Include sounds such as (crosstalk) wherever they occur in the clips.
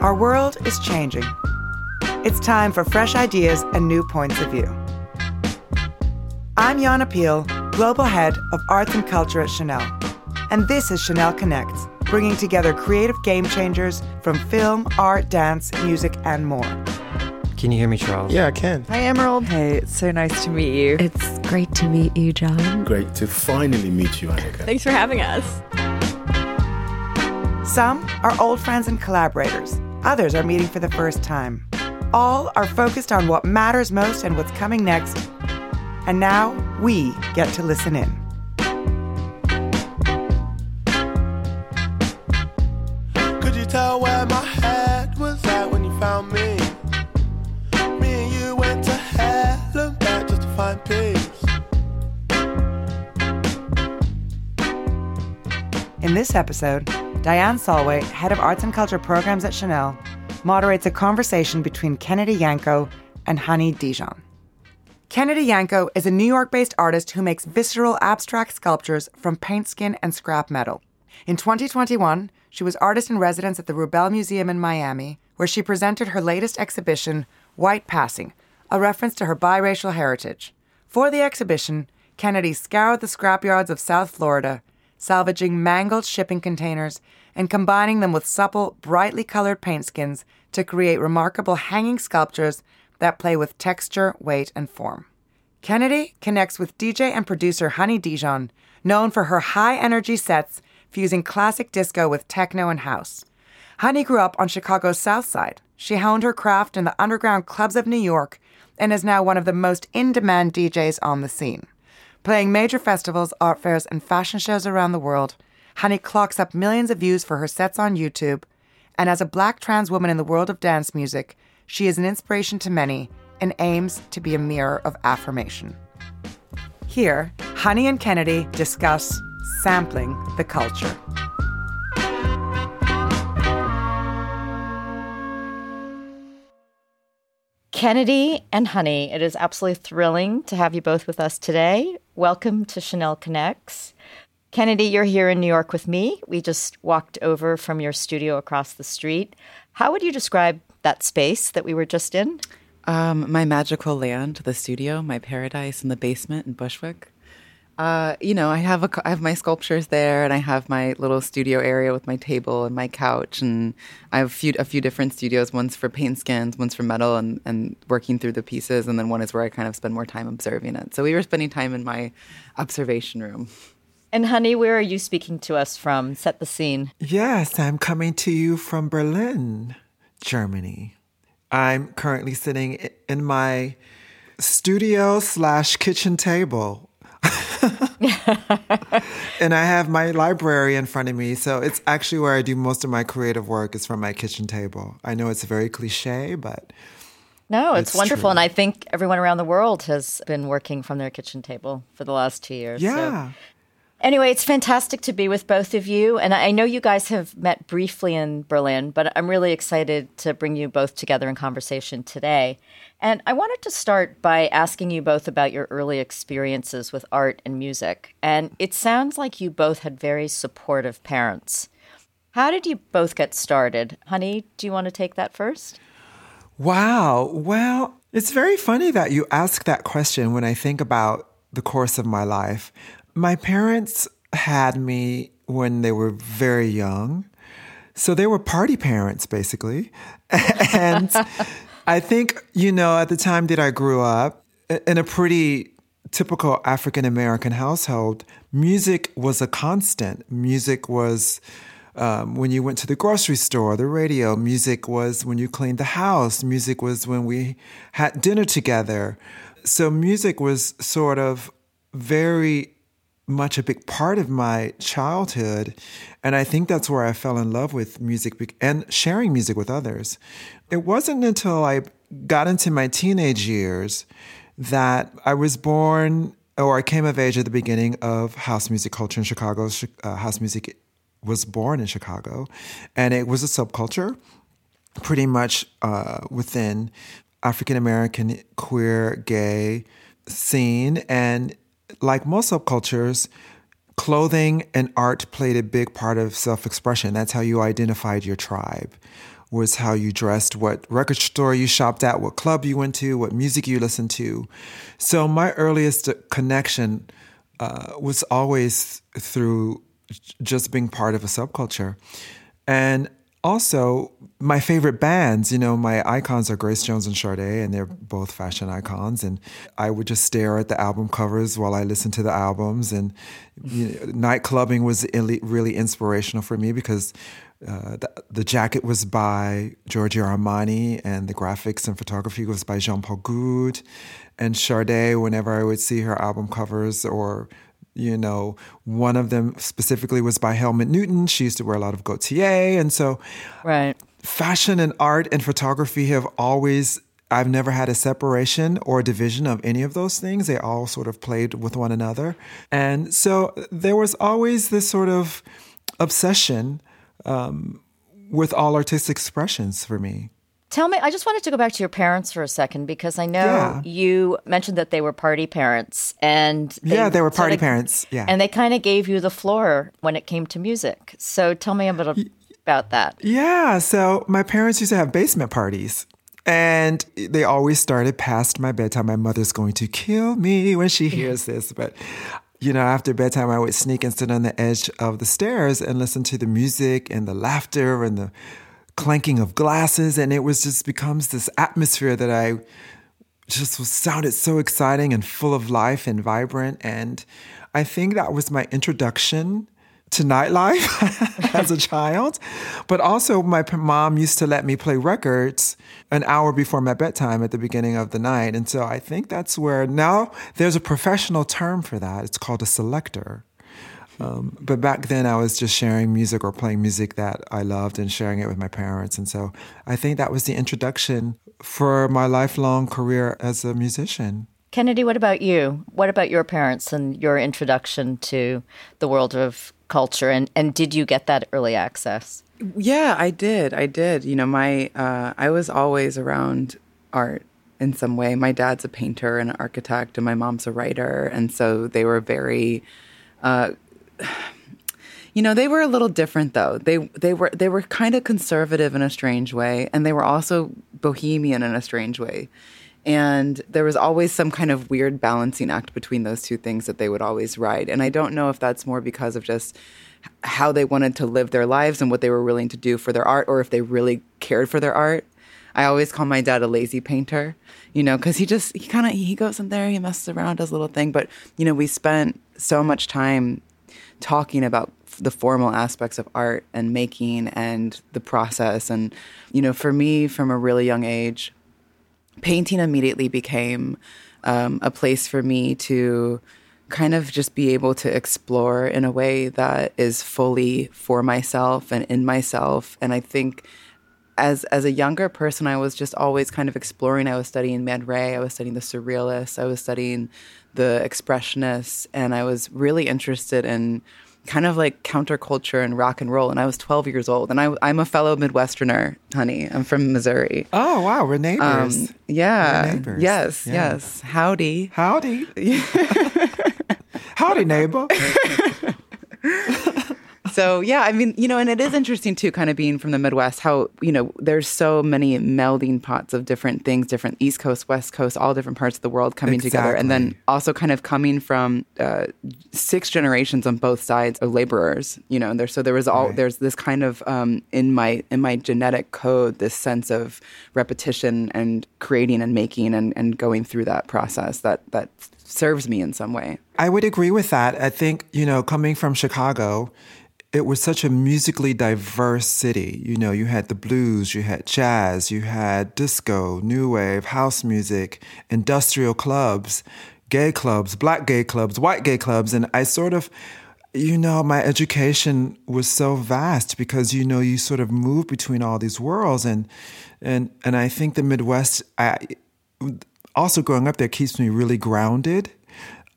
Our world is changing. It's time for fresh ideas and new points of view. I'm Yana Peel, Global Head of Arts and Culture at Chanel. And this is Chanel Connects, bringing together creative game changers from film, art, dance, music, and more. Can you hear me, Charles? Yeah, I can. Hi, Emerald. Hey, it's so nice to meet you. It's great to meet you, John. Great to finally meet you, Annika. Thanks for having us. Some are old friends and collaborators, others are meeting for the first time. All are focused on what matters most and what's coming next. And now we get to listen in. Could you tell where my head was at when you found me? Me and you went to hell and back just to find peace. In this episode, Diane Solway, head of arts and culture programs at Chanel, moderates a conversation between Kennedy Yanko and Honey Dijon. Kennedy Yanko is a New York based artist who makes visceral abstract sculptures from paint skin and scrap metal. In 2021, she was artist in residence at the Rubell Museum in Miami, where she presented her latest exhibition, White Passing, a reference to her biracial heritage. For the exhibition, Kennedy scoured the scrapyards of South Florida, salvaging mangled shipping containers and combining them with supple, brightly colored paint skins to create remarkable hanging sculptures that play with texture, weight, and form. Kennedy connects with DJ and producer Honey Dijon, known for her high energy sets fusing classic disco with techno and house. Honey grew up on Chicago's South Side. She honed her craft in the underground clubs of New York and is now one of the most in demand DJs on the scene. Playing major festivals, art fairs, and fashion shows around the world, Honey clocks up millions of views for her sets on YouTube. And as a black trans woman in the world of dance music, she is an inspiration to many and aims to be a mirror of affirmation. Here, Honey and Kennedy discuss sampling the culture. Kennedy and Honey, it is absolutely thrilling to have you both with us today. Welcome to Chanel Connects. Kennedy, you're here in New York with me. We just walked over from your studio across the street. How would you describe that space that we were just in? Um, my magical land, the studio, my paradise in the basement in Bushwick. Uh, you know, I have a, I have my sculptures there, and I have my little studio area with my table and my couch, and I have a few a few different studios. One's for paint skins, one's for metal, and and working through the pieces, and then one is where I kind of spend more time observing it. So we were spending time in my observation room. And honey, where are you speaking to us from? Set the scene. Yes, I'm coming to you from Berlin, Germany. I'm currently sitting in my studio slash kitchen table. (laughs) and I have my library in front of me. So it's actually where I do most of my creative work is from my kitchen table. I know it's very cliche, but no, it's, it's wonderful. true. And I think everyone around the world has been working from their kitchen table for the last two years. yeah. So. Anyway, it's fantastic to be with both of you. And I know you guys have met briefly in Berlin, but I'm really excited to bring you both together in conversation today. And I wanted to start by asking you both about your early experiences with art and music. And it sounds like you both had very supportive parents. How did you both get started? Honey, do you want to take that first? Wow. Well, it's very funny that you ask that question when I think about the course of my life. My parents had me when they were very young. So they were party parents, basically. (laughs) and I think, you know, at the time that I grew up, in a pretty typical African American household, music was a constant. Music was um, when you went to the grocery store, the radio. Music was when you cleaned the house. Music was when we had dinner together. So music was sort of very much a big part of my childhood. And I think that's where I fell in love with music and sharing music with others. It wasn't until I got into my teenage years that I was born or I came of age at the beginning of house music culture in Chicago. Uh, house music was born in Chicago, and it was a subculture pretty much uh, within African American queer gay scene. And like most subcultures, clothing and art played a big part of self expression. That's how you identified your tribe was how you dressed, what record store you shopped at, what club you went to, what music you listened to. So my earliest connection uh, was always through just being part of a subculture. And also, my favorite bands, you know, my icons are Grace Jones and Sade, and they're both fashion icons. And I would just stare at the album covers while I listened to the albums. And you know, night clubbing was really inspirational for me because uh, the, the, jacket was by Giorgio Armani, and the graphics and photography was by Jean Paul Goude. And Sade, whenever I would see her album covers or you know, one of them specifically was by Helmut Newton. She used to wear a lot of Gaultier. And so, right. fashion and art and photography have always, I've never had a separation or a division of any of those things. They all sort of played with one another. And so there was always this sort of obsession um, with all artistic expressions for me. Tell me, I just wanted to go back to your parents for a second because I know yeah. you mentioned that they were party parents and they, Yeah, they were party parents. Yeah. And they kind of gave you the floor when it came to music. So tell me a bit about that. Yeah, so my parents used to have basement parties. And they always started past my bedtime. My mother's going to kill me when she hears this, but you know, after bedtime, I would sneak and sit on the edge of the stairs and listen to the music and the laughter and the clanking of glasses, and it was just becomes this atmosphere that I just was sounded so exciting and full of life and vibrant. And I think that was my introduction to nightlife (laughs) as a (laughs) child. But also, my mom used to let me play records an hour before my bedtime at the beginning of the night. And so I think that's where now there's a professional term for that. It's called a selector. Um, but back then, I was just sharing music or playing music that I loved and sharing it with my parents. And so I think that was the introduction for my lifelong career as a musician. Kennedy, what about you? What about your parents and your introduction to the world of culture? And, and did you get that early access? Yeah, I did. I did. You know, my uh, I was always around art in some way. My dad's a painter and an architect, and my mom's a writer, and so they were very uh, (sighs) you know, they were a little different though. They they were they were kind of conservative in a strange way, and they were also bohemian in a strange way. And there was always some kind of weird balancing act between those two things that they would always ride. And I don't know if that's more because of just how they wanted to live their lives and what they were willing to do for their art, or if they really cared for their art. I always call my dad a lazy painter, you know, because he just he kind of he goes in there, he messes around, does a little thing. But you know, we spent so much time talking about the formal aspects of art and making and the process. And, you know, for me, from a really young age, painting immediately became um, a place for me to kind of just be able to explore in a way that is fully for myself and in myself. And I think as as a younger person, I was just always kind of exploring. I was studying Man Ray, I was studying the Surrealists, I was studying the Expressionists, and I was really interested in kind of like counterculture and rock and roll. And I was 12 years old, and I, am a fellow Midwesterner, honey. I'm from Missouri. Oh wow, we're neighbors. Um, yeah. We're neighbors. Yes. Yeah. Yes. Howdy. Howdy. (laughs) Howdy, neighbor. (laughs) so yeah, I mean, you know, and it is interesting too, kind of being from the Midwest, how you know there's so many melding pots of different things, different East Coast, West Coast, all different parts of the world coming exactly. together, and then also kind of coming from uh, six generations on both sides of laborers. You know, and there so there was all right. there's this kind of um, in my in my genetic code this sense of repetition and creating and making and and going through that process that that serves me in some way. I would agree with that. I think, you know, coming from Chicago, it was such a musically diverse city. You know, you had the blues, you had jazz, you had disco, new wave, house music, industrial clubs, gay clubs, black gay clubs, white gay clubs. And I sort of, you know, my education was so vast because, you know, you sort of move between all these worlds. And, and, and I think the Midwest, I, also growing up there keeps me really grounded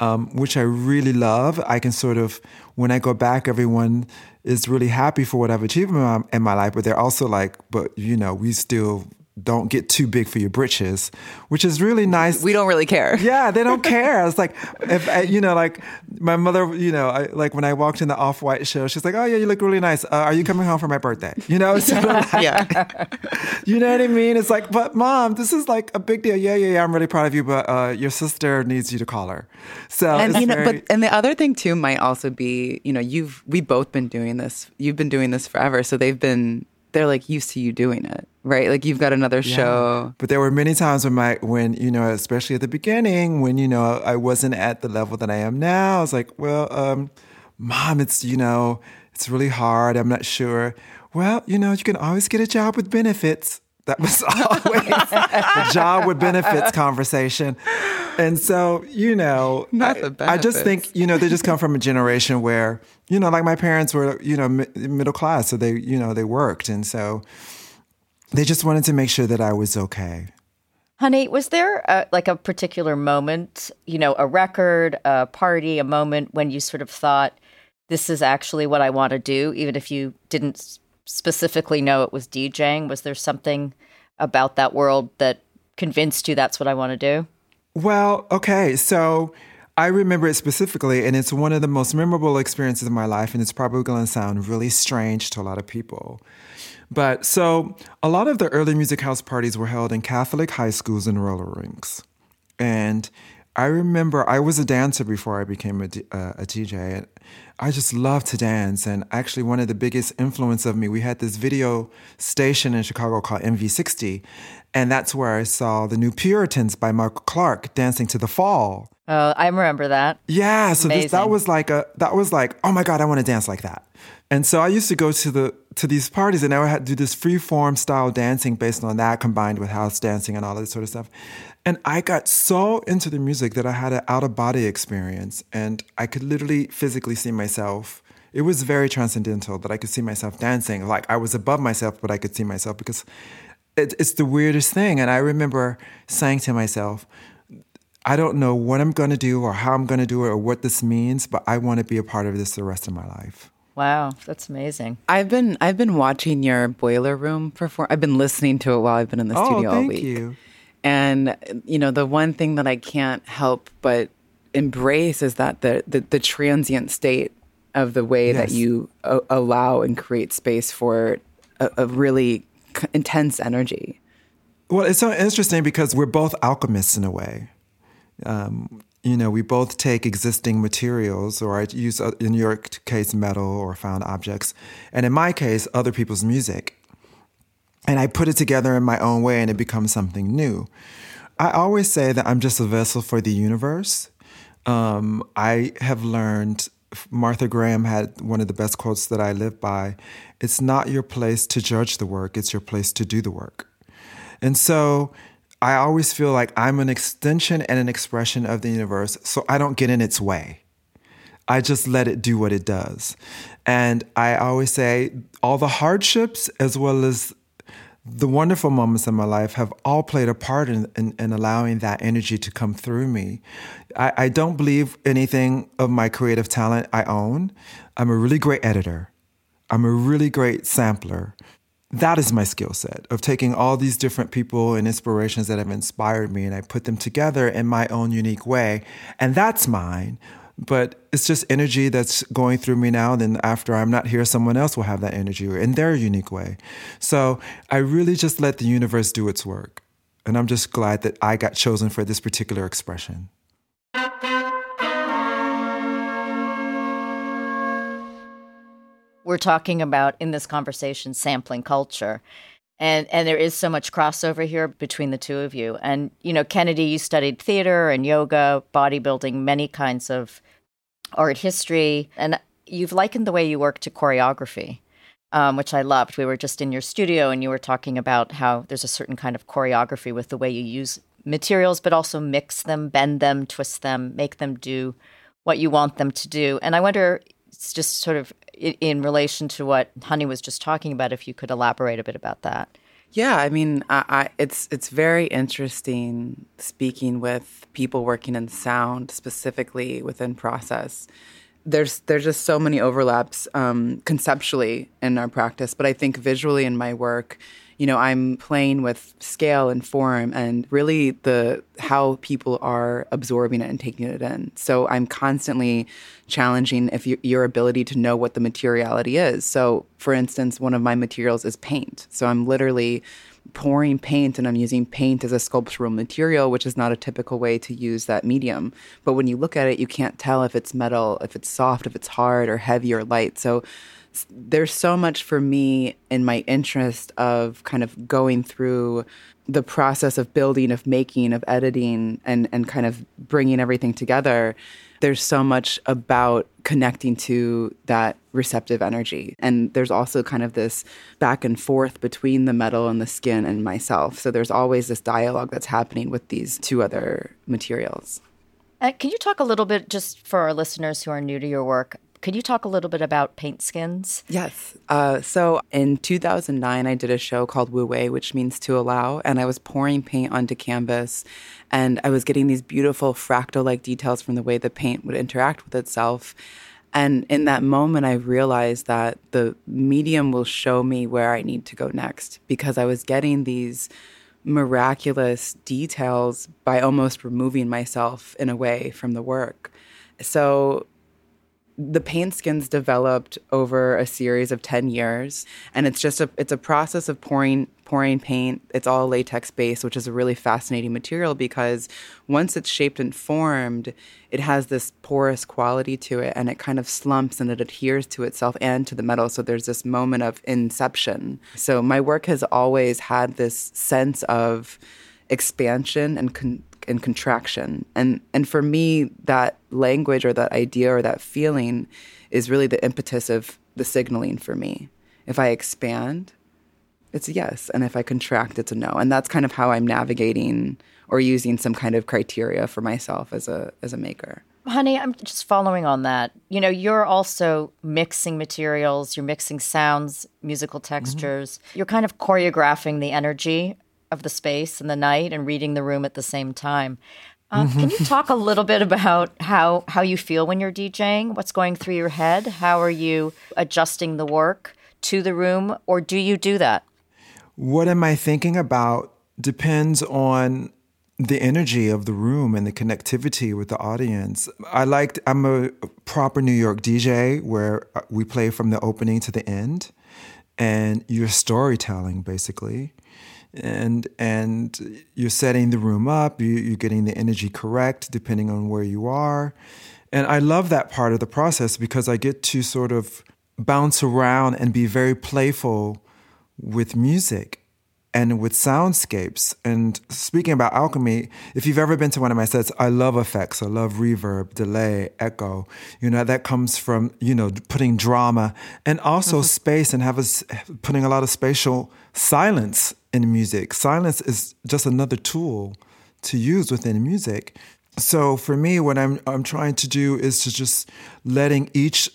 um, which I really love. I can sort of, when I go back, everyone is really happy for what I've achieved in my, in my life, but they're also like, but you know, we still don't get too big for your britches, which is really nice. We don't really care. (laughs) Yeah, they don't care. It's like (laughs) if I, you know, like my mother, you know, I, like when I walked in the Off White show, she's like, "Oh yeah, you look really nice. Uh, are you coming home for my birthday?" You know, sort of like, Yeah. (laughs) you know what I mean? It's like, but mom, this is like a big deal. Yeah, yeah, yeah. I'm really proud of you, but uh, your sister needs you to call her. So and you know, very- but and the other thing too might also be, you know, you've we've both been doing this. You've been doing this forever, so they've been they're like used to you doing it, right? Like you've got another show. But there were many times when my when you know, especially at the beginning, when you know I wasn't at the level that I am now. I was like, well, um, mom, it's you know, it's really hard. I'm not sure. Well, you know, you can always get a job with benefits. That was (laughs) always the job with benefits (laughs) conversation. And so, you know, Not I, the I just think, you know, they just come from a generation where, you know, like my parents were, you know, mi- middle class. So they, you know, they worked. And so they just wanted to make sure that I was okay. Honey, was there a, like a particular moment, you know, a record, a party, a moment when you sort of thought, this is actually what I want to do, even if you didn't specifically know it was DJing? Was there something about that world that convinced you that's what I want to do? Well, okay. So I remember it specifically, and it's one of the most memorable experiences of my life, and it's probably going to sound really strange to a lot of people. But so a lot of the early music house parties were held in Catholic high schools and roller rinks. And I remember I was a dancer before I became a, uh, a DJ. I just loved to dance. And actually, one of the biggest influence of me, we had this video station in Chicago called MV60. And that's where I saw the New Puritans by Michael Clark dancing to the fall. Oh, I remember that. Yeah, so this, that was like a that was like oh my god, I want to dance like that. And so I used to go to the to these parties and I would have to do this free form style dancing based on that combined with house dancing and all that sort of stuff. And I got so into the music that I had an out of body experience and I could literally physically see myself. It was very transcendental that I could see myself dancing. Like I was above myself, but I could see myself because it, it's the weirdest thing. And I remember saying to myself, I don't know what I'm going to do or how I'm going to do it or what this means, but I want to be a part of this the rest of my life. Wow, that's amazing. I've been I've been watching your Boiler Room perform. I've been listening to it while I've been in the Oh, studio all week. thank you. And you know, the one thing that I can't help but embrace is that the the, the transient state of the way that you a- allow and create space for a, a really c- intense energy. Well, it's so interesting because we're both alchemists in a way. Um, you know, we both take existing materials, or I use, uh, in your case, metal or found objects, and in my case, other people's music. And I put it together in my own way and it becomes something new. I always say that I'm just a vessel for the universe. Um, I have learned, Martha Graham had one of the best quotes that I live by it's not your place to judge the work, it's your place to do the work. And so I always feel like I'm an extension and an expression of the universe, so I don't get in its way. I just let it do what it does. And I always say all the hardships as well as the wonderful moments in my life have all played a part in, in, in allowing that energy to come through me. I, I don't believe anything of my creative talent I own. I'm a really great editor. I'm a really great sampler. That is my skill set of taking all these different people and inspirations that have inspired me and I put them together in my own unique way. And that's mine. But it's just energy that's going through me now. Then after I'm not here, someone else will have that energy in their unique way. So I really just let the universe do its work. And I'm just glad that I got chosen for this particular expression. We're talking about in this conversation sampling culture. And and there is so much crossover here between the two of you. And you know kennedy you studied theater and yoga bodybuilding many kinds of art history. And you've likened the way you work to choreography um, which i loved. We were just in your studio and you were talking about how there's a certain kind of choreography with the way you use materials but also mix them bend them twist them make them do what you want them to do. And i wonder it's just sort of in relation to what Honey was just talking about. If you could elaborate a bit about that. Yeah, I mean, I, I, it's it's very interesting speaking with people working in sound, specifically within process. There's there's just so many overlaps um, conceptually in our practice, but I think visually in my work, you know, I'm playing with scale and form and really the how people are absorbing it and taking it in. So I'm constantly challenging if you, your ability to know what the materiality is. So, for instance, one of my materials is paint. So I'm literally pouring paint and I'm using paint as a sculptural material, which is not a typical way to use that medium. But when you look at it, you can't tell if it's metal, if it's soft, if it's hard or heavy or light. So there's so much for me in my interest of kind of going through the process of building, of making, of editing, and and kind of bringing everything together. There's so much about connecting to that receptive energy. And there's also kind of this back and forth between the metal and the skin and myself. So there's always this dialogue that's happening with these two other materials. Uh, can you talk a little bit, just for our listeners who are new to your work, could you talk a little bit about paint skins? Yes. Uh, so in 2009, I did a show called Wu Wei, which means to allow, and I was pouring paint onto canvas, and I was getting these beautiful fractal-like details from the way the paint would interact with itself. And in that moment, I realized that the medium will show me where I need to go next because I was getting these miraculous details by almost removing myself in a way from the work. So the paint skins developed over a series of 10 years and it's just a it's a process of pouring pouring paint. It's all latex based which is a really fascinating material because once it's shaped and formed it has this porous quality to it and it kind of slumps and it adheres to itself and to the metal. So there's this moment of inception. So my work has always had this sense of expansion and con- and contraction. And and for me, that language or that idea or that feeling is really the impetus of the signaling for me. If I expand, it's a yes, and if I contract, it's a no. And that's kind of how I'm navigating or using some kind of criteria for myself as a as a maker. Honey, I'm just following on that. You know, you're also mixing materials, you're mixing sounds, musical textures. Mm-hmm. You're kind of choreographing the energy of the space and the night and reading the room at the same time. Uh, mm-hmm. Can you talk a little bit about how how you feel when you're DJing? What's going through your head? How are you adjusting the work to the room, or do you do that? What am I thinking about depends on the energy of the room and the connectivity with the audience. I liked. I'm a proper New York DJ where uh, we play from the opening to the end, and you're storytelling basically and and you're setting the room up. You, you're getting the energy correct depending on where you are, and I love that part of the process because I get to sort of bounce around and be very playful with music and with soundscapes. And speaking about alchemy, if you've ever been to one of my sets, I love effects. I love reverb, delay, echo. You know, that comes from, you know, putting drama and also mm-hmm. space and have us putting a lot of spatial silence in music. Silence is just another tool to use within music. So for me, what I'm I'm trying to do is to just letting each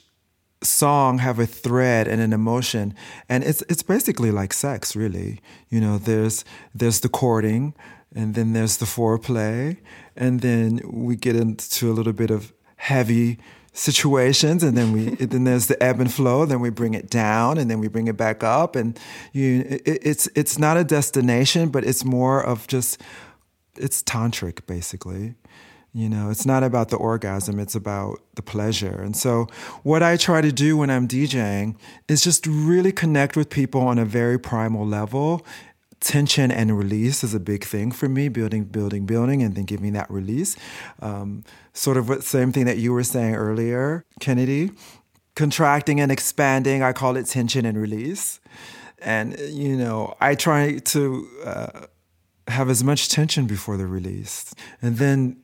song have a thread and an emotion and it's it's basically like sex really you know there's there's the courting and then there's the foreplay and then we get into a little bit of heavy situations and then we (laughs) then there's the ebb and flow then we bring it down and then we bring it back up and you it, it's it's not a destination but it's more of just it's tantric basically you know, it's not about the orgasm, it's about the pleasure. And so, what I try to do when I'm DJing is just really connect with people on a very primal level. Tension and release is a big thing for me, building, building, building, and then giving that release. Um, sort of the same thing that you were saying earlier, Kennedy. Contracting and expanding, I call it tension and release. And, you know, I try to. Uh, have as much tension before the release. And then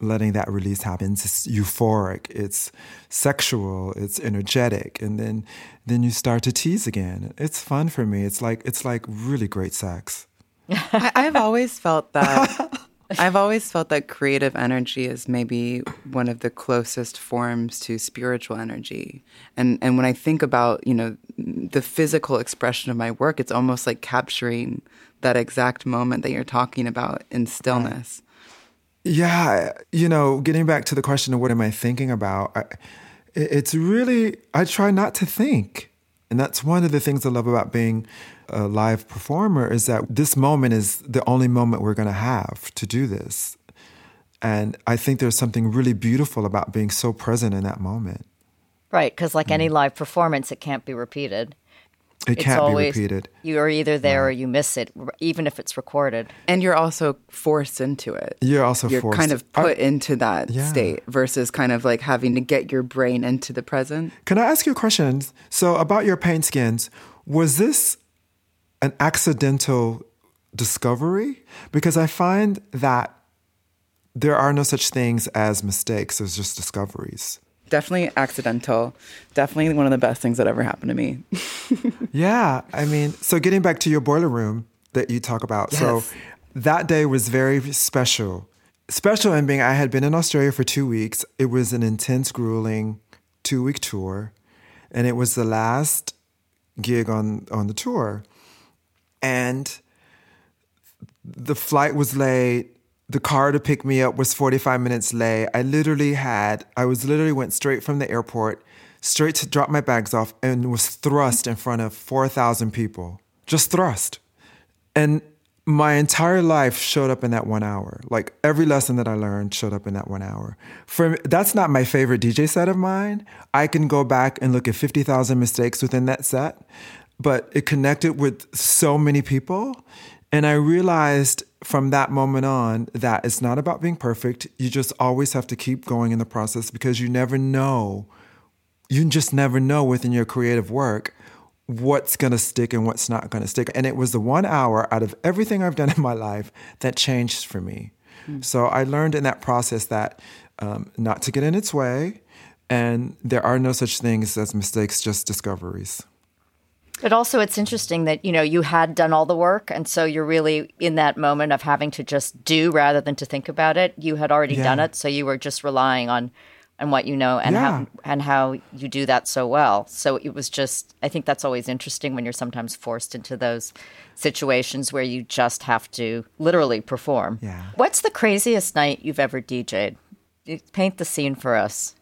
letting that release happen. It's euphoric, it's sexual, it's energetic, and then then you start to tease again. It's fun for me. It's like it's like really great sex. I, I've always felt that. (laughs) I've always felt that creative energy is maybe one of the closest forms to spiritual energy. And and when I think about, you know, the physical expression of my work, it's almost like capturing that exact moment that you're talking about in stillness. Yeah, you know, getting back to the question of what am I thinking about, I, it's really I try not to think. And that's one of the things I love about being a live performer is that this moment is the only moment we're going to have to do this. And I think there's something really beautiful about being so present in that moment. Right, because like any mm. live performance, it can't be repeated. It It's can't always, be repeated. You are either there or you miss it, even if it's recorded. And you're also forced into it. You're also You're forced. kind of I- put into that Yeah. state versus kind of like having to get your brain into the present. Can I ask you a question? So about your paint skins, was this an accidental discovery? Because I find that there are no such things as mistakes, there's just discoveries. Definitely accidental. Definitely one of the best things that ever happened to me. (laughs) Yeah, I mean, so getting back to your Boiler Room that you talk about. So that day was very special. Special in being I had been in Australia for two weeks. It was an intense, grueling two week tour. And it was the last gig on, on the tour. And the flight was late. The car to pick me up was 45 minutes late. I literally had, I was literally went straight from the airport, straight to drop my bags off, and was thrust in front of 4,000 people. Just thrust. And my entire life showed up in that one hour. Like every lesson that I learned showed up in that one hour. For that's not my favorite DJ set of mine. I can go back and look at 50,000 mistakes within that set, but it connected with so many people. And I realized from that moment on that it's not about being perfect. You just always have to keep going in the process because you never know. You just never know within your creative work what's going to stick and what's not going to stick. And it was the one hour out of everything I've done in my life that changed for me. So I learned in that process that um, not to get in its way, and there are no such things as mistakes, just discoveries. But also, it's interesting that you know you had done all the work, and so you're really in that moment of having to just do rather than to think about it. You had already Yeah. done it, so you were just relying on on what you know and Yeah. how and how you do that so well. So it was just. I think that's always interesting when you're sometimes forced into those situations where you just have to literally perform. Yeah. What's the craziest night you've ever DJ'd? Paint the scene for us.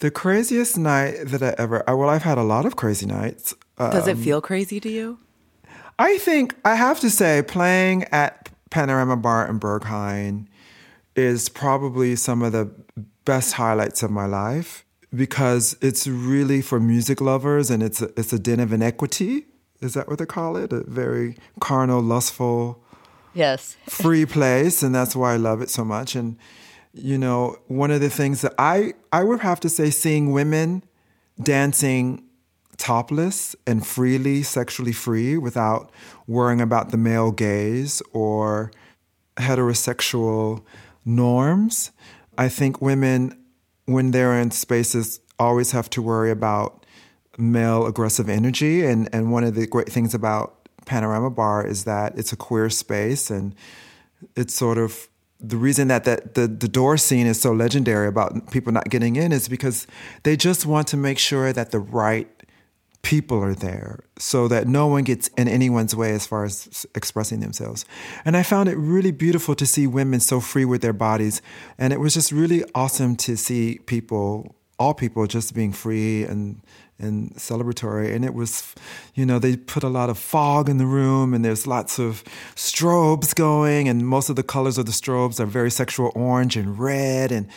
The craziest night that I ever, well, I've had a lot of crazy nights. Uh, Does it feel crazy to you? I think I have to say, playing at Panorama Bar in Berghain is probably some of the best highlights of my life because it's really for music lovers and it's a, it's a den of inequity. Is that what they call it? A very carnal, lustful, Yes. free place, and that's why I love it so much. And you know, one of the things that I I would have to say, seeing women dancing topless and freely, sexually free, without worrying about the male gaze or heterosexual norms. I think women, when they're in spaces, always have to worry about male aggressive energy. And, and one of the great things about Panorama Bar is that it's a queer space and it's sort of the reason that, that the, the door scene is so legendary about people not getting in is because they just want to make sure that the right people are there so that no one gets in anyone's way as far as expressing themselves. And I found it really beautiful to see women so free with their bodies. And it was just really awesome to see people, all people, just being free and and celebratory. And it was, you know, they put a lot of fog in the room and there's lots of strobes going. And most of the colors of the strobes are very sexual orange and red. And,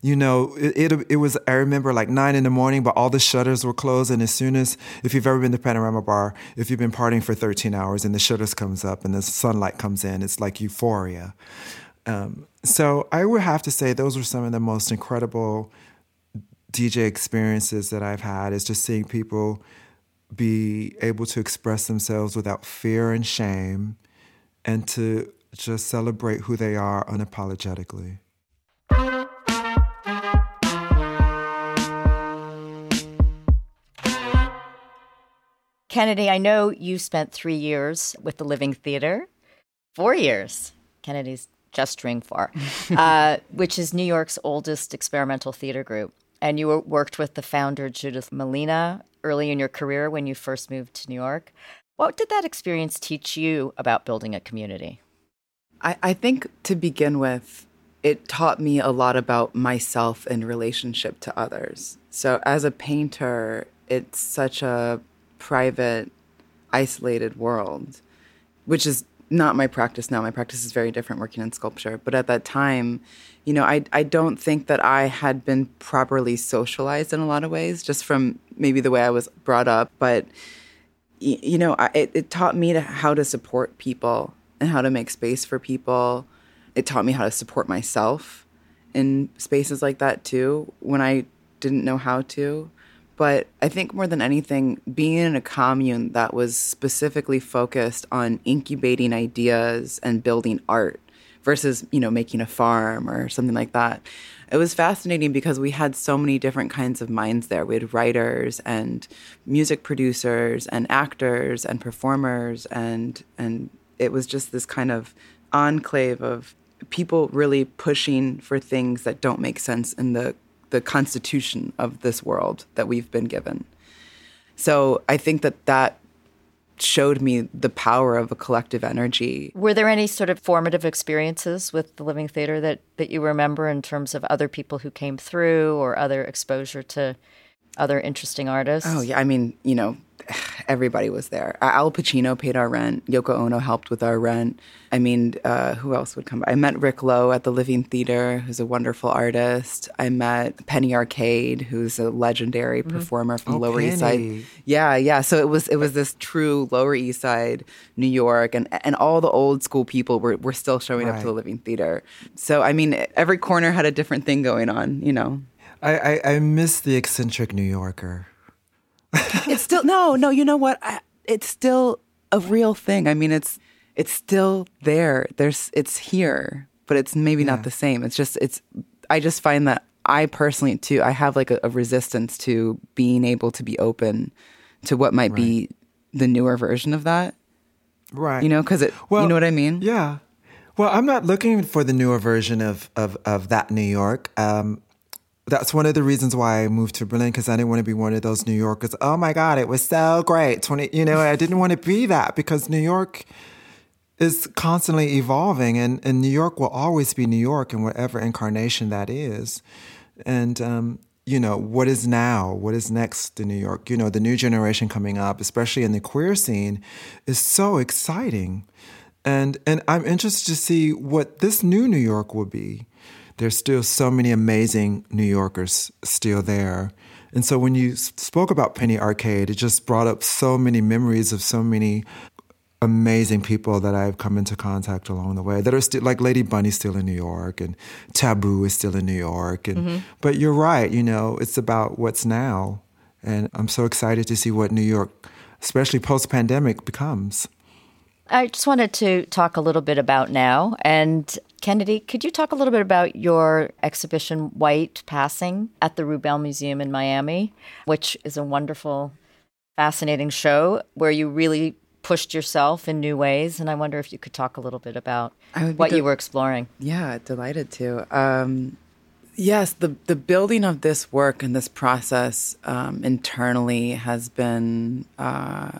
you know, it, it, it was, I remember like nine in the morning, but all the shutters were closed. And as soon as, if you've ever been to Panorama Bar, if you've been partying for 13 hours and the shutters comes up and the sunlight comes in, it's like euphoria. Um, so I would have to say those were some of the most incredible DJ experiences that I've had is just seeing people be able to express themselves without fear and shame and to just celebrate who they are unapologetically. Kennedy, I know you spent three years with the Living Theater, four years. Kennedy's gesturing for, (laughs) uh, which is New York's oldest experimental theater group. And you worked with the founder, Judith Malina, early in your career when you first moved to New York. What did that experience teach you about building a community? I, I think to begin with, it taught me a lot about myself in relationship to others. So, as a painter, it's such a private, isolated world, which is not my practice now. My practice is very different working in sculpture. But at that time, you know, I, I don't think that I had been properly socialized in a lot of ways, just from maybe the way I was brought up. But, you know, I, it, it taught me to, how to support people and how to make space for people. It taught me how to support myself in spaces like that too when I didn't know how to. But I think more than anything, being in a commune that was specifically focused on incubating ideas and building art versus, you know, making a farm or something like that. It was fascinating because we had so many different kinds of minds there. We had writers and music producers and actors and performers and and it was just this kind of enclave of people really pushing for things that don't make sense in the the constitution of this world that we've been given. So I think that that showed me the power of a collective energy. Were there any sort of formative experiences with the Living Theater that, that you remember in terms of other people who came through or other exposure to other interesting artists? Oh, yeah. I mean, you know, everybody was there. Al Pacino paid our rent. Yoko Ono helped with our rent. I mean, uh, who else would come? I met Rick Lowe at the Living Theater, who's a wonderful artist. I met Penny Arcade, who's a legendary Mm-hmm. performer from Oh, the Lower East Penny. Side. Yeah, yeah. So it was it was this true Lower East Side, New York, and and all the old school people were were still showing up to the Living Theater. So I mean, every corner had a different thing going on. You know. I, I, I miss the eccentric New Yorker. (laughs) it's still no, no. You know what? I, it's still a real thing. I mean, it's it's still there. There's it's here, but it's maybe not the same. It's just it's. I just find that I personally too. I have like a, a resistance to being able to be open to what might be the newer version of that. Right. You know, because it. Well, you know what I mean? Yeah. Well, I'm not looking for the newer version of of, of that New York. Um, that's one of the reasons why I moved to Berlin because I didn't want to be one of those New Yorkers. Oh my God, it was so great. Twenty, you know, I didn't want to be that because New York is constantly evolving, and and New York will always be New York in whatever incarnation that is. And um, you know, what is now? What is next in New York? You know, the new generation coming up, especially in the queer scene, is so exciting. And and I'm interested to see what this new New York will be. There's still so many amazing New Yorkers still there. And so when you spoke about Penny Arcade, it just brought up so many memories of so many amazing people that I've come into contact along the way that are still like Lady Bunny's still in New York and Taboo is still in New York and mm-hmm. but you're right, you know, it's about what's now and I'm so excited to see what New York especially post pandemic becomes. I just wanted to talk a little bit about now. And Kennedy, could you talk a little bit about your exhibition, White Passing, at the Rubell Museum in Miami, which is a wonderful, fascinating show where you really pushed yourself in new ways. And I wonder if you could talk a little bit about what you were exploring. Yeah, delighted to. Um, yes, the the building of this work and this process um, internally has been uh,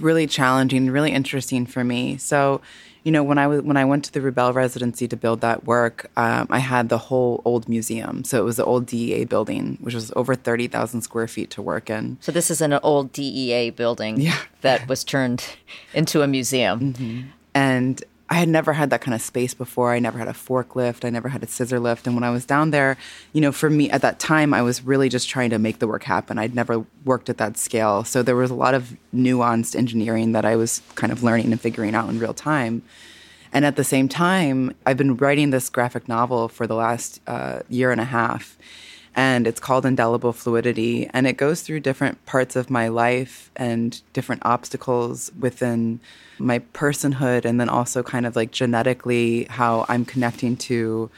really challenging, really interesting for me. So, you know, when I was when I went to the Rubell residency to build that work, um, I had the whole old museum. So it was the old DEA building, which was over thirty thousand square feet to work in. So this is an old DEA building Yeah. that was turned (laughs) into a museum. and I had never had that kind of space before. I never had a forklift. I never had a scissor lift. And when I was down there, you know, for me at that time, I was really just trying to make the work happen. I'd never worked at that scale. So there was a lot of nuanced engineering that I was kind of learning and figuring out in real time. And at the same time, I've been writing this graphic novel for the last uh, year and a half. And it's called Indelible Fluidity. And it goes through different parts of my life and different obstacles within my personhood. And then also, kind of like genetically, how I'm connecting to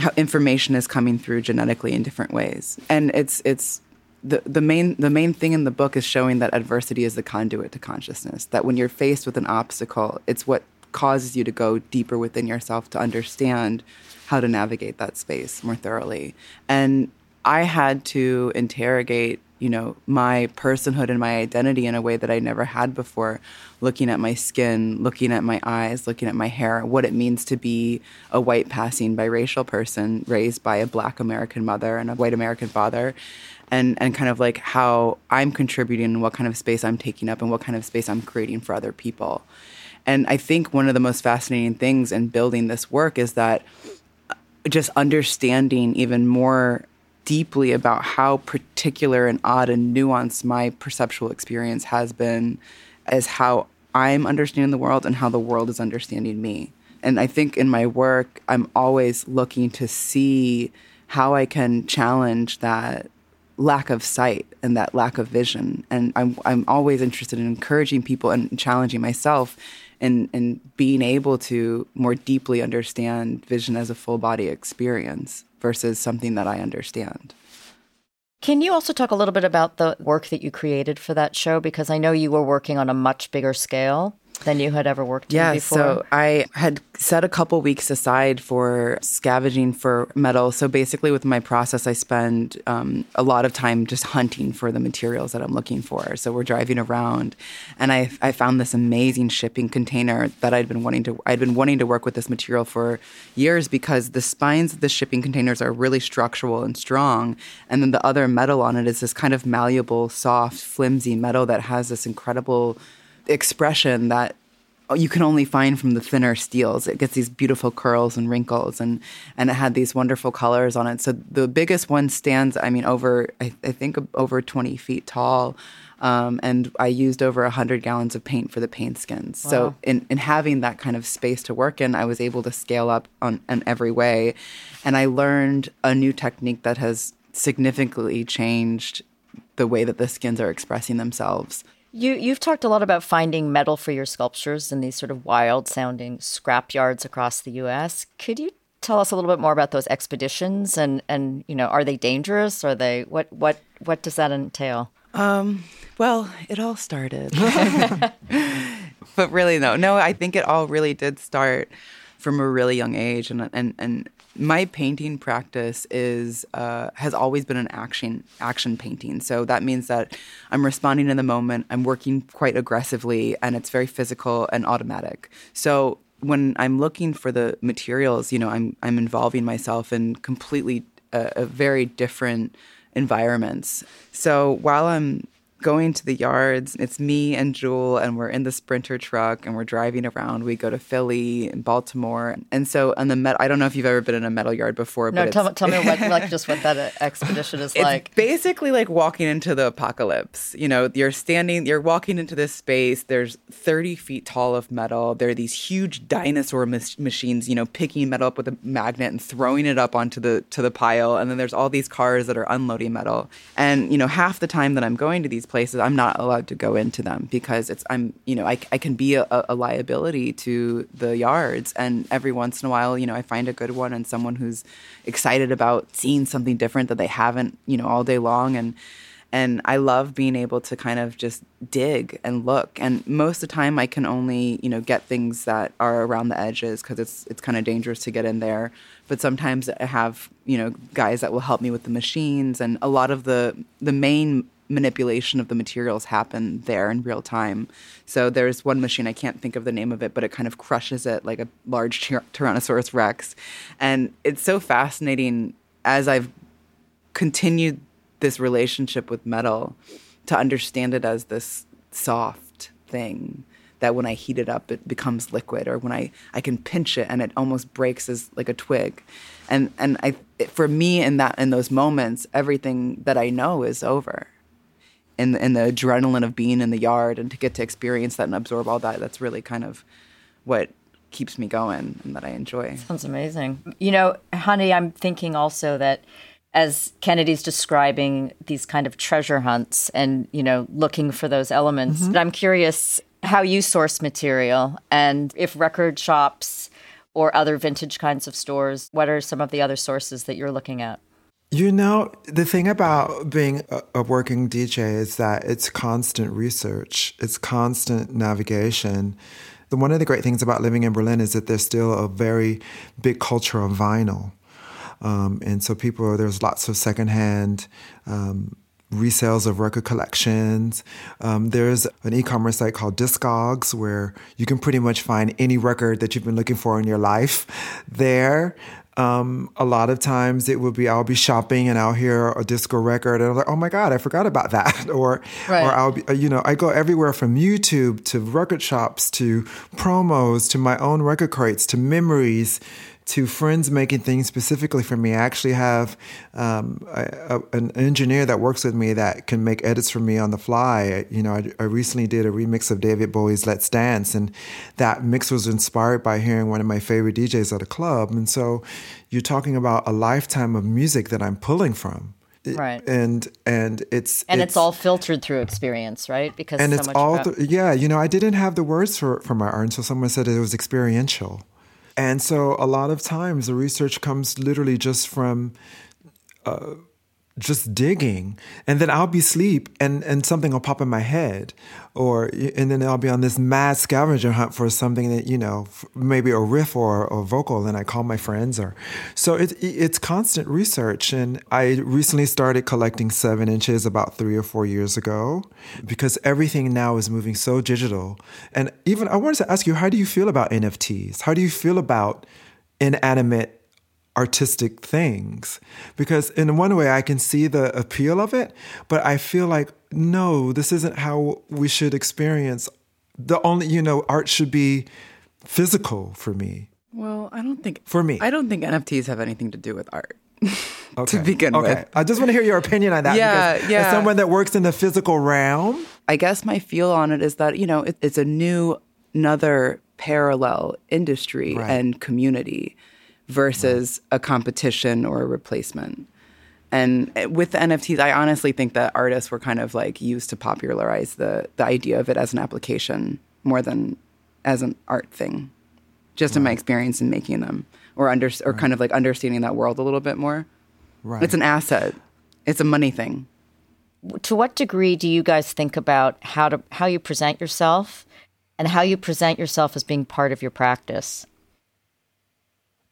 how information is coming through genetically in different ways. And it's, it's, the, the main the main thing in the book is showing that adversity is the conduit to consciousness. That when you're faced with an obstacle, it's what causes you to go deeper within yourself to understand how to navigate that space more thoroughly. And I had to interrogate, you know, my personhood and my identity in a way that I never had before, looking at my skin, looking at my eyes, looking at my hair, what it means to be a white passing biracial person raised by a black American mother and a white American father. and and kind of like how I'm contributing and what kind of space I'm taking up and what kind of space I'm creating for other people. And I think one of the most fascinating things in building this work is that uh, just understanding even more deeply about how particular and odd and nuanced my perceptual experience has been as how I'm understanding the world and how the world is understanding me. And I think in my work, I'm always looking to see how I can challenge that lack of sight and that lack of vision. And I'm, I'm always interested in encouraging people and challenging myself and, and being able to more deeply understand vision as a full body experience versus something that I understand. Can you also talk a little bit about the work that you created for that show? Because I know you were working on a much bigger scale than you had ever worked yeah, in before. so I had set a couple weeks aside for scavenging for metal. So basically, with my process, I spend um, a lot of time just hunting for the materials that I'm looking for. So we're driving around, and I, I found this amazing shipping container that I'd been wanting to. I'd been wanting to work with this material for years because the spines of the shipping containers are really structural and strong, and then the other metal on it is this kind of malleable, soft, flimsy metal that has this incredible expression that you can only find from the thinner steels. It gets these beautiful curls and wrinkles, and and it had these wonderful colors on it. So the biggest one stands, I mean, over I, I think over twenty feet tall, um, and I used over hundred gallons of paint for the paint skins. Wow. So in in having that kind of space to work in, I was able to scale up on in every way, and I learned a new technique that has significantly changed the way that the skins are expressing themselves. You you've talked a lot about finding metal for your sculptures in these sort of wild sounding scrap yards across the US. Could you tell us a little bit more about those expeditions and and you know are they dangerous? Are they what what what does that entail? Um, well it all started. (laughs) But really no no i think it all really did start from a really young age and and and my painting practice is uh, has always been an action action painting. So that means that I'm responding in the moment. I'm working quite aggressively, and it's very physical and automatic. So when I'm looking for the materials, you know, I'm I'm involving myself in completely uh, a very different environments. So while I'm going to the yards. It's me and Jewel, and we're in the Sprinter truck, and we're driving around. We go to Philly and Baltimore, and so on the metal. I don't know if you've ever been in a metal yard before. No, but tell, tell me what like (laughs) just what that expedition is it's like. Basically, like walking into the apocalypse. You know, you're standing, you're walking into this space. There's 30 feet tall of metal. There are these huge dinosaur mas- machines. You know, picking metal up with a magnet and throwing it up onto the to the pile, and then there's all these cars that are unloading metal. And you know, half the time that I'm going to these places, I'm not allowed to go into them because it's I'm you know I, I can be a, a liability to the yards. And every once in a while, you know, I find a good one and someone who's excited about seeing something different that they haven't you know all day long and and I love being able to kind of just dig and look. And most of the time, I can only you know get things that are around the edges because it's it's kind of dangerous to get in there. But sometimes I have you know guys that will help me with the machines, and a lot of the the main manipulation of the materials happen there in real time. So there's one machine I can't think of the name of it, but it kind of crushes it like a large Tyrannosaurus Rex, and it's so fascinating as I've continued this relationship with metal to understand it as this soft thing that when I heat it up, it becomes liquid, or when I, I can pinch it and it almost breaks as like a twig. And and I for me in that in those moments, everything that I know is over and and the adrenaline of being in the yard and to get to experience that and absorb all that that's really kind of what keeps me going and that I enjoy. Sounds amazing. You know, honey, I'm thinking also that as Kennedy's describing these kind of treasure hunts and, you know, looking for those elements, mm-hmm. I'm curious how you source material and if record shops or other vintage kinds of stores, what are some of the other sources that you're looking at? You know, the thing about being a, working DJ is that it's constant research, it's constant navigation. One of the great things about living in Berlin is that there's still a very big culture of vinyl. Um, and so people, there's lots of secondhand um, resales of record collections. Um, there's an e-commerce site called Discogs where you can pretty much find any record that you've been looking for in your life there. Um, a lot of times it would be I'll be shopping and I'll hear a disco record and I'm like, oh my god, I forgot about that. (laughs) or Right. or I'll be, you know, I go everywhere from YouTube to record shops to promos to my own record crates to memories to friends making things specifically for me. I actually have um, a, a, an engineer that works with me that can make edits for me on the fly. You know, I, I recently did a remix of David Bowie's "Let's Dance," and that mix was inspired by hearing one of my favorite DJs at a club. And so, you're talking about a lifetime of music that I'm pulling from. Right. And and it's And it's, all filtered through experience, right? Because and so it's much all about- th- yeah you know i didn't have the words for for my art until someone said it was experiential and so a lot of times the research comes literally just from uh, just digging and then i'll be asleep and and something will pop in my head or and then i'll be on this mad scavenger hunt for something that you know maybe a riff or a vocal and i call my friends or so it, it's constant research and i recently started collecting seven inches about three or four years ago because everything now is moving so digital and even i wanted to ask you how do you feel about nfts how do you feel about inanimate artistic things because in one way I can see the appeal of it, but I feel like no, this isn't how we should experience. The only you know art should be physical for me. Well, I don't think For me. I don't think NFTs have anything to do with art. (laughs) Okay. to begin okay. with. I just want to hear your opinion on that. Yeah, yeah. As someone that works in the physical realm, I guess my feel on it is that you know it, it's a new, another parallel industry Right. and community versus a competition or a replacement. And eh, with the NFTs, I honestly think that artists were kind of like used to popularize the the idea of it as an application more than as an art thing. Just in my experience in making them, or under or kind of like understanding that world a little bit more. right? It's an asset. It's a money thing. to what degree do you guys think about how to how you present yourself and how you present yourself as being part of your practice?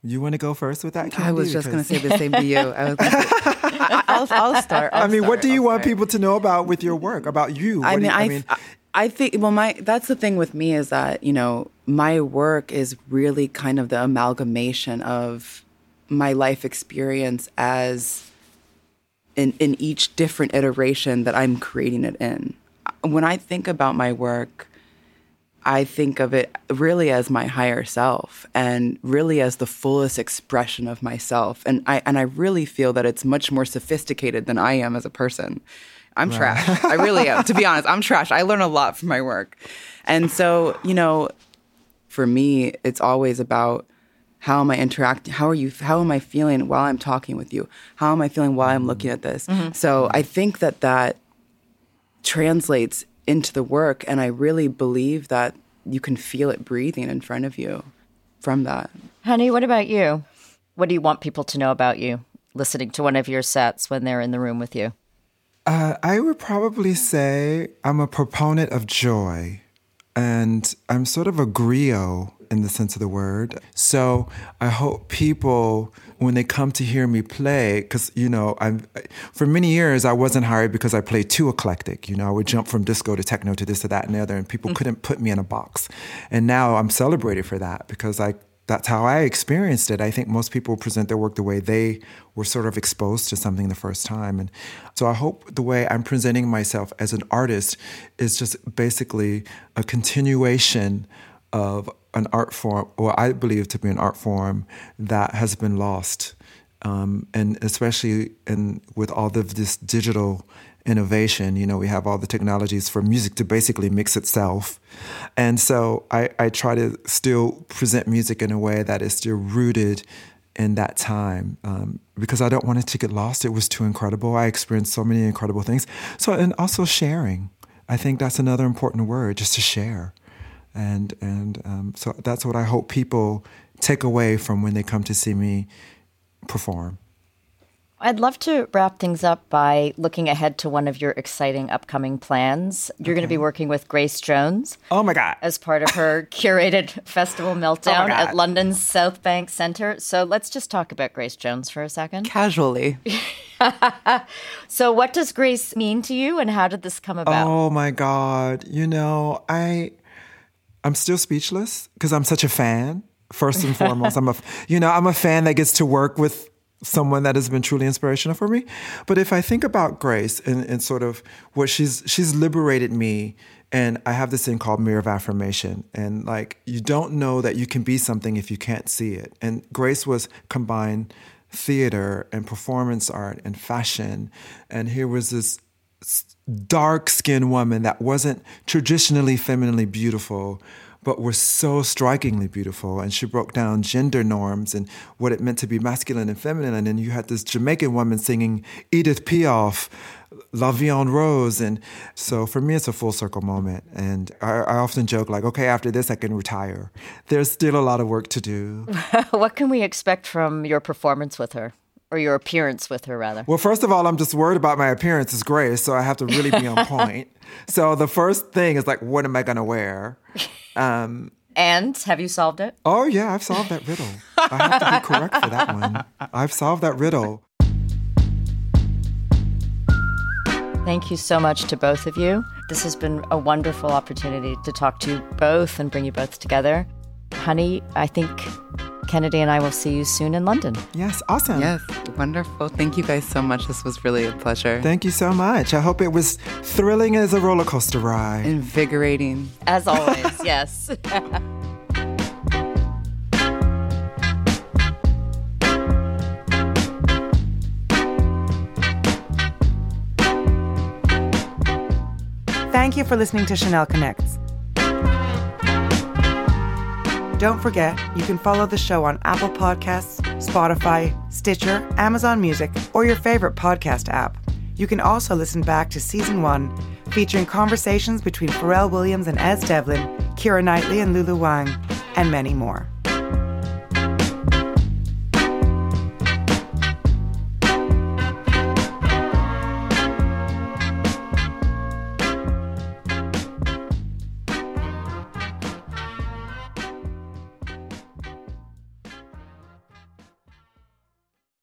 You want to go first with that? I was just going to say the same to you. I was say, I, I'll, I'll start. I I'll mean, what do you I'll want start. people to know about with your work about you? I mean, you- I, I think. Well, my that's the thing with me is that you know my work is really kind of the amalgamation of my life experience as in in each different iteration that I'm creating it in. When I think about my work, I think of it really as my higher self and really as the fullest expression of myself. And I and I really feel that it's much more sophisticated than I am as a person. I'm trash. (laughs) I really am. To be honest, I'm trash. I learn a lot from my work. And so, you know, for me, it's always about how am I interacting? How are you? How am I feeling while I'm talking with you? How am I feeling while I'm looking at this? Mm-hmm. So I think that that translates into the work, and I really believe that you can feel it breathing in front of you from that. Honey, what about you? What do you want people to know about you listening to one of your sets when they're in the room with you? Uh, I would probably say I'm a proponent of joy, and I'm sort of a griot in the sense of the word. So I hope people, when they come to hear me play, because you know, I'm for many years I wasn't hired because I played too eclectic. You know, I would jump from disco to techno to this to that and the other, and people mm. couldn't put me in a box. And now I'm celebrated for that because I that's how I experienced it. I think most people present their work the way they were sort of exposed to something the first time. And so I hope the way I'm presenting myself as an artist is just basically a continuation of an art form, or I believe to be an art form that has been lost. Um, and especially in with all of this digital innovation, you know, we have all the technologies for music to basically mix itself. And so I, I try to still present music in a way that is still rooted in that time um, because I don't want it to get lost. It was too incredible. I experienced so many incredible things. So, and also sharing. I think that's another important word, just to share. And, and um, so that's what I hope people take away from when they come to see me perform. I'd love to wrap things up by looking ahead to one of your exciting upcoming plans. You're going to be working with Grace Jones Oh my God. as part of her (laughs) curated festival meltdown God. at London's South Bank Centre. So let's just talk about Grace Jones for a second. Casually. (laughs) So, what does Grace mean to you, and how did this come about? Oh my God. You know, I I'm still speechless because I'm such a fan first and foremost. I'm a, you know, I'm a fan that gets to work with someone that has been truly inspirational for me. But if I think about Grace and, and sort of what she's she's liberated me and I have this thing called mirror of affirmation. And like you don't know that you can be something if you can't see it. And Grace was combined theater and performance art and fashion. And here was this dark skinned woman that wasn't traditionally femininely beautiful, but was so strikingly beautiful. And she broke down gender norms and what it meant to be masculine and feminine. And then you had this Jamaican woman singing Edith Piaf, La Vie en Rose. And so for me, it's a full circle moment. And I, I often joke, like, okay, after this, I can retire. There's still a lot of work to do. (laughs) what can we expect from your performance with her? Or your appearance with her, rather? Well, first of all, I'm just worried about my appearance as Grace, so I have to really be on (laughs) point. So the first thing is like, what am I going to wear? Um, and have you solved it? Oh, yeah, I've solved that riddle. I have to be correct for that one. I've solved that riddle. Thank you so much to both of you. This has been a wonderful opportunity to talk to you both and bring you both together. Honey, I think Kennedy and I will see you soon in London. Yes, awesome. Yes, wonderful. Thank you guys so much. This was really a pleasure. Thank you so much. I hope it was thrilling as a roller coaster ride. Invigorating. As always, (laughs) yes. Thank you for listening to Chanel Connects. Don't forget, you can follow the show on Apple Podcasts, Spotify, Stitcher, Amazon Music, or your favorite podcast app. You can also listen back to season one, featuring conversations between Pharrell Williams and Es Devlin, Keira Knightley and Lulu Wang, and many more.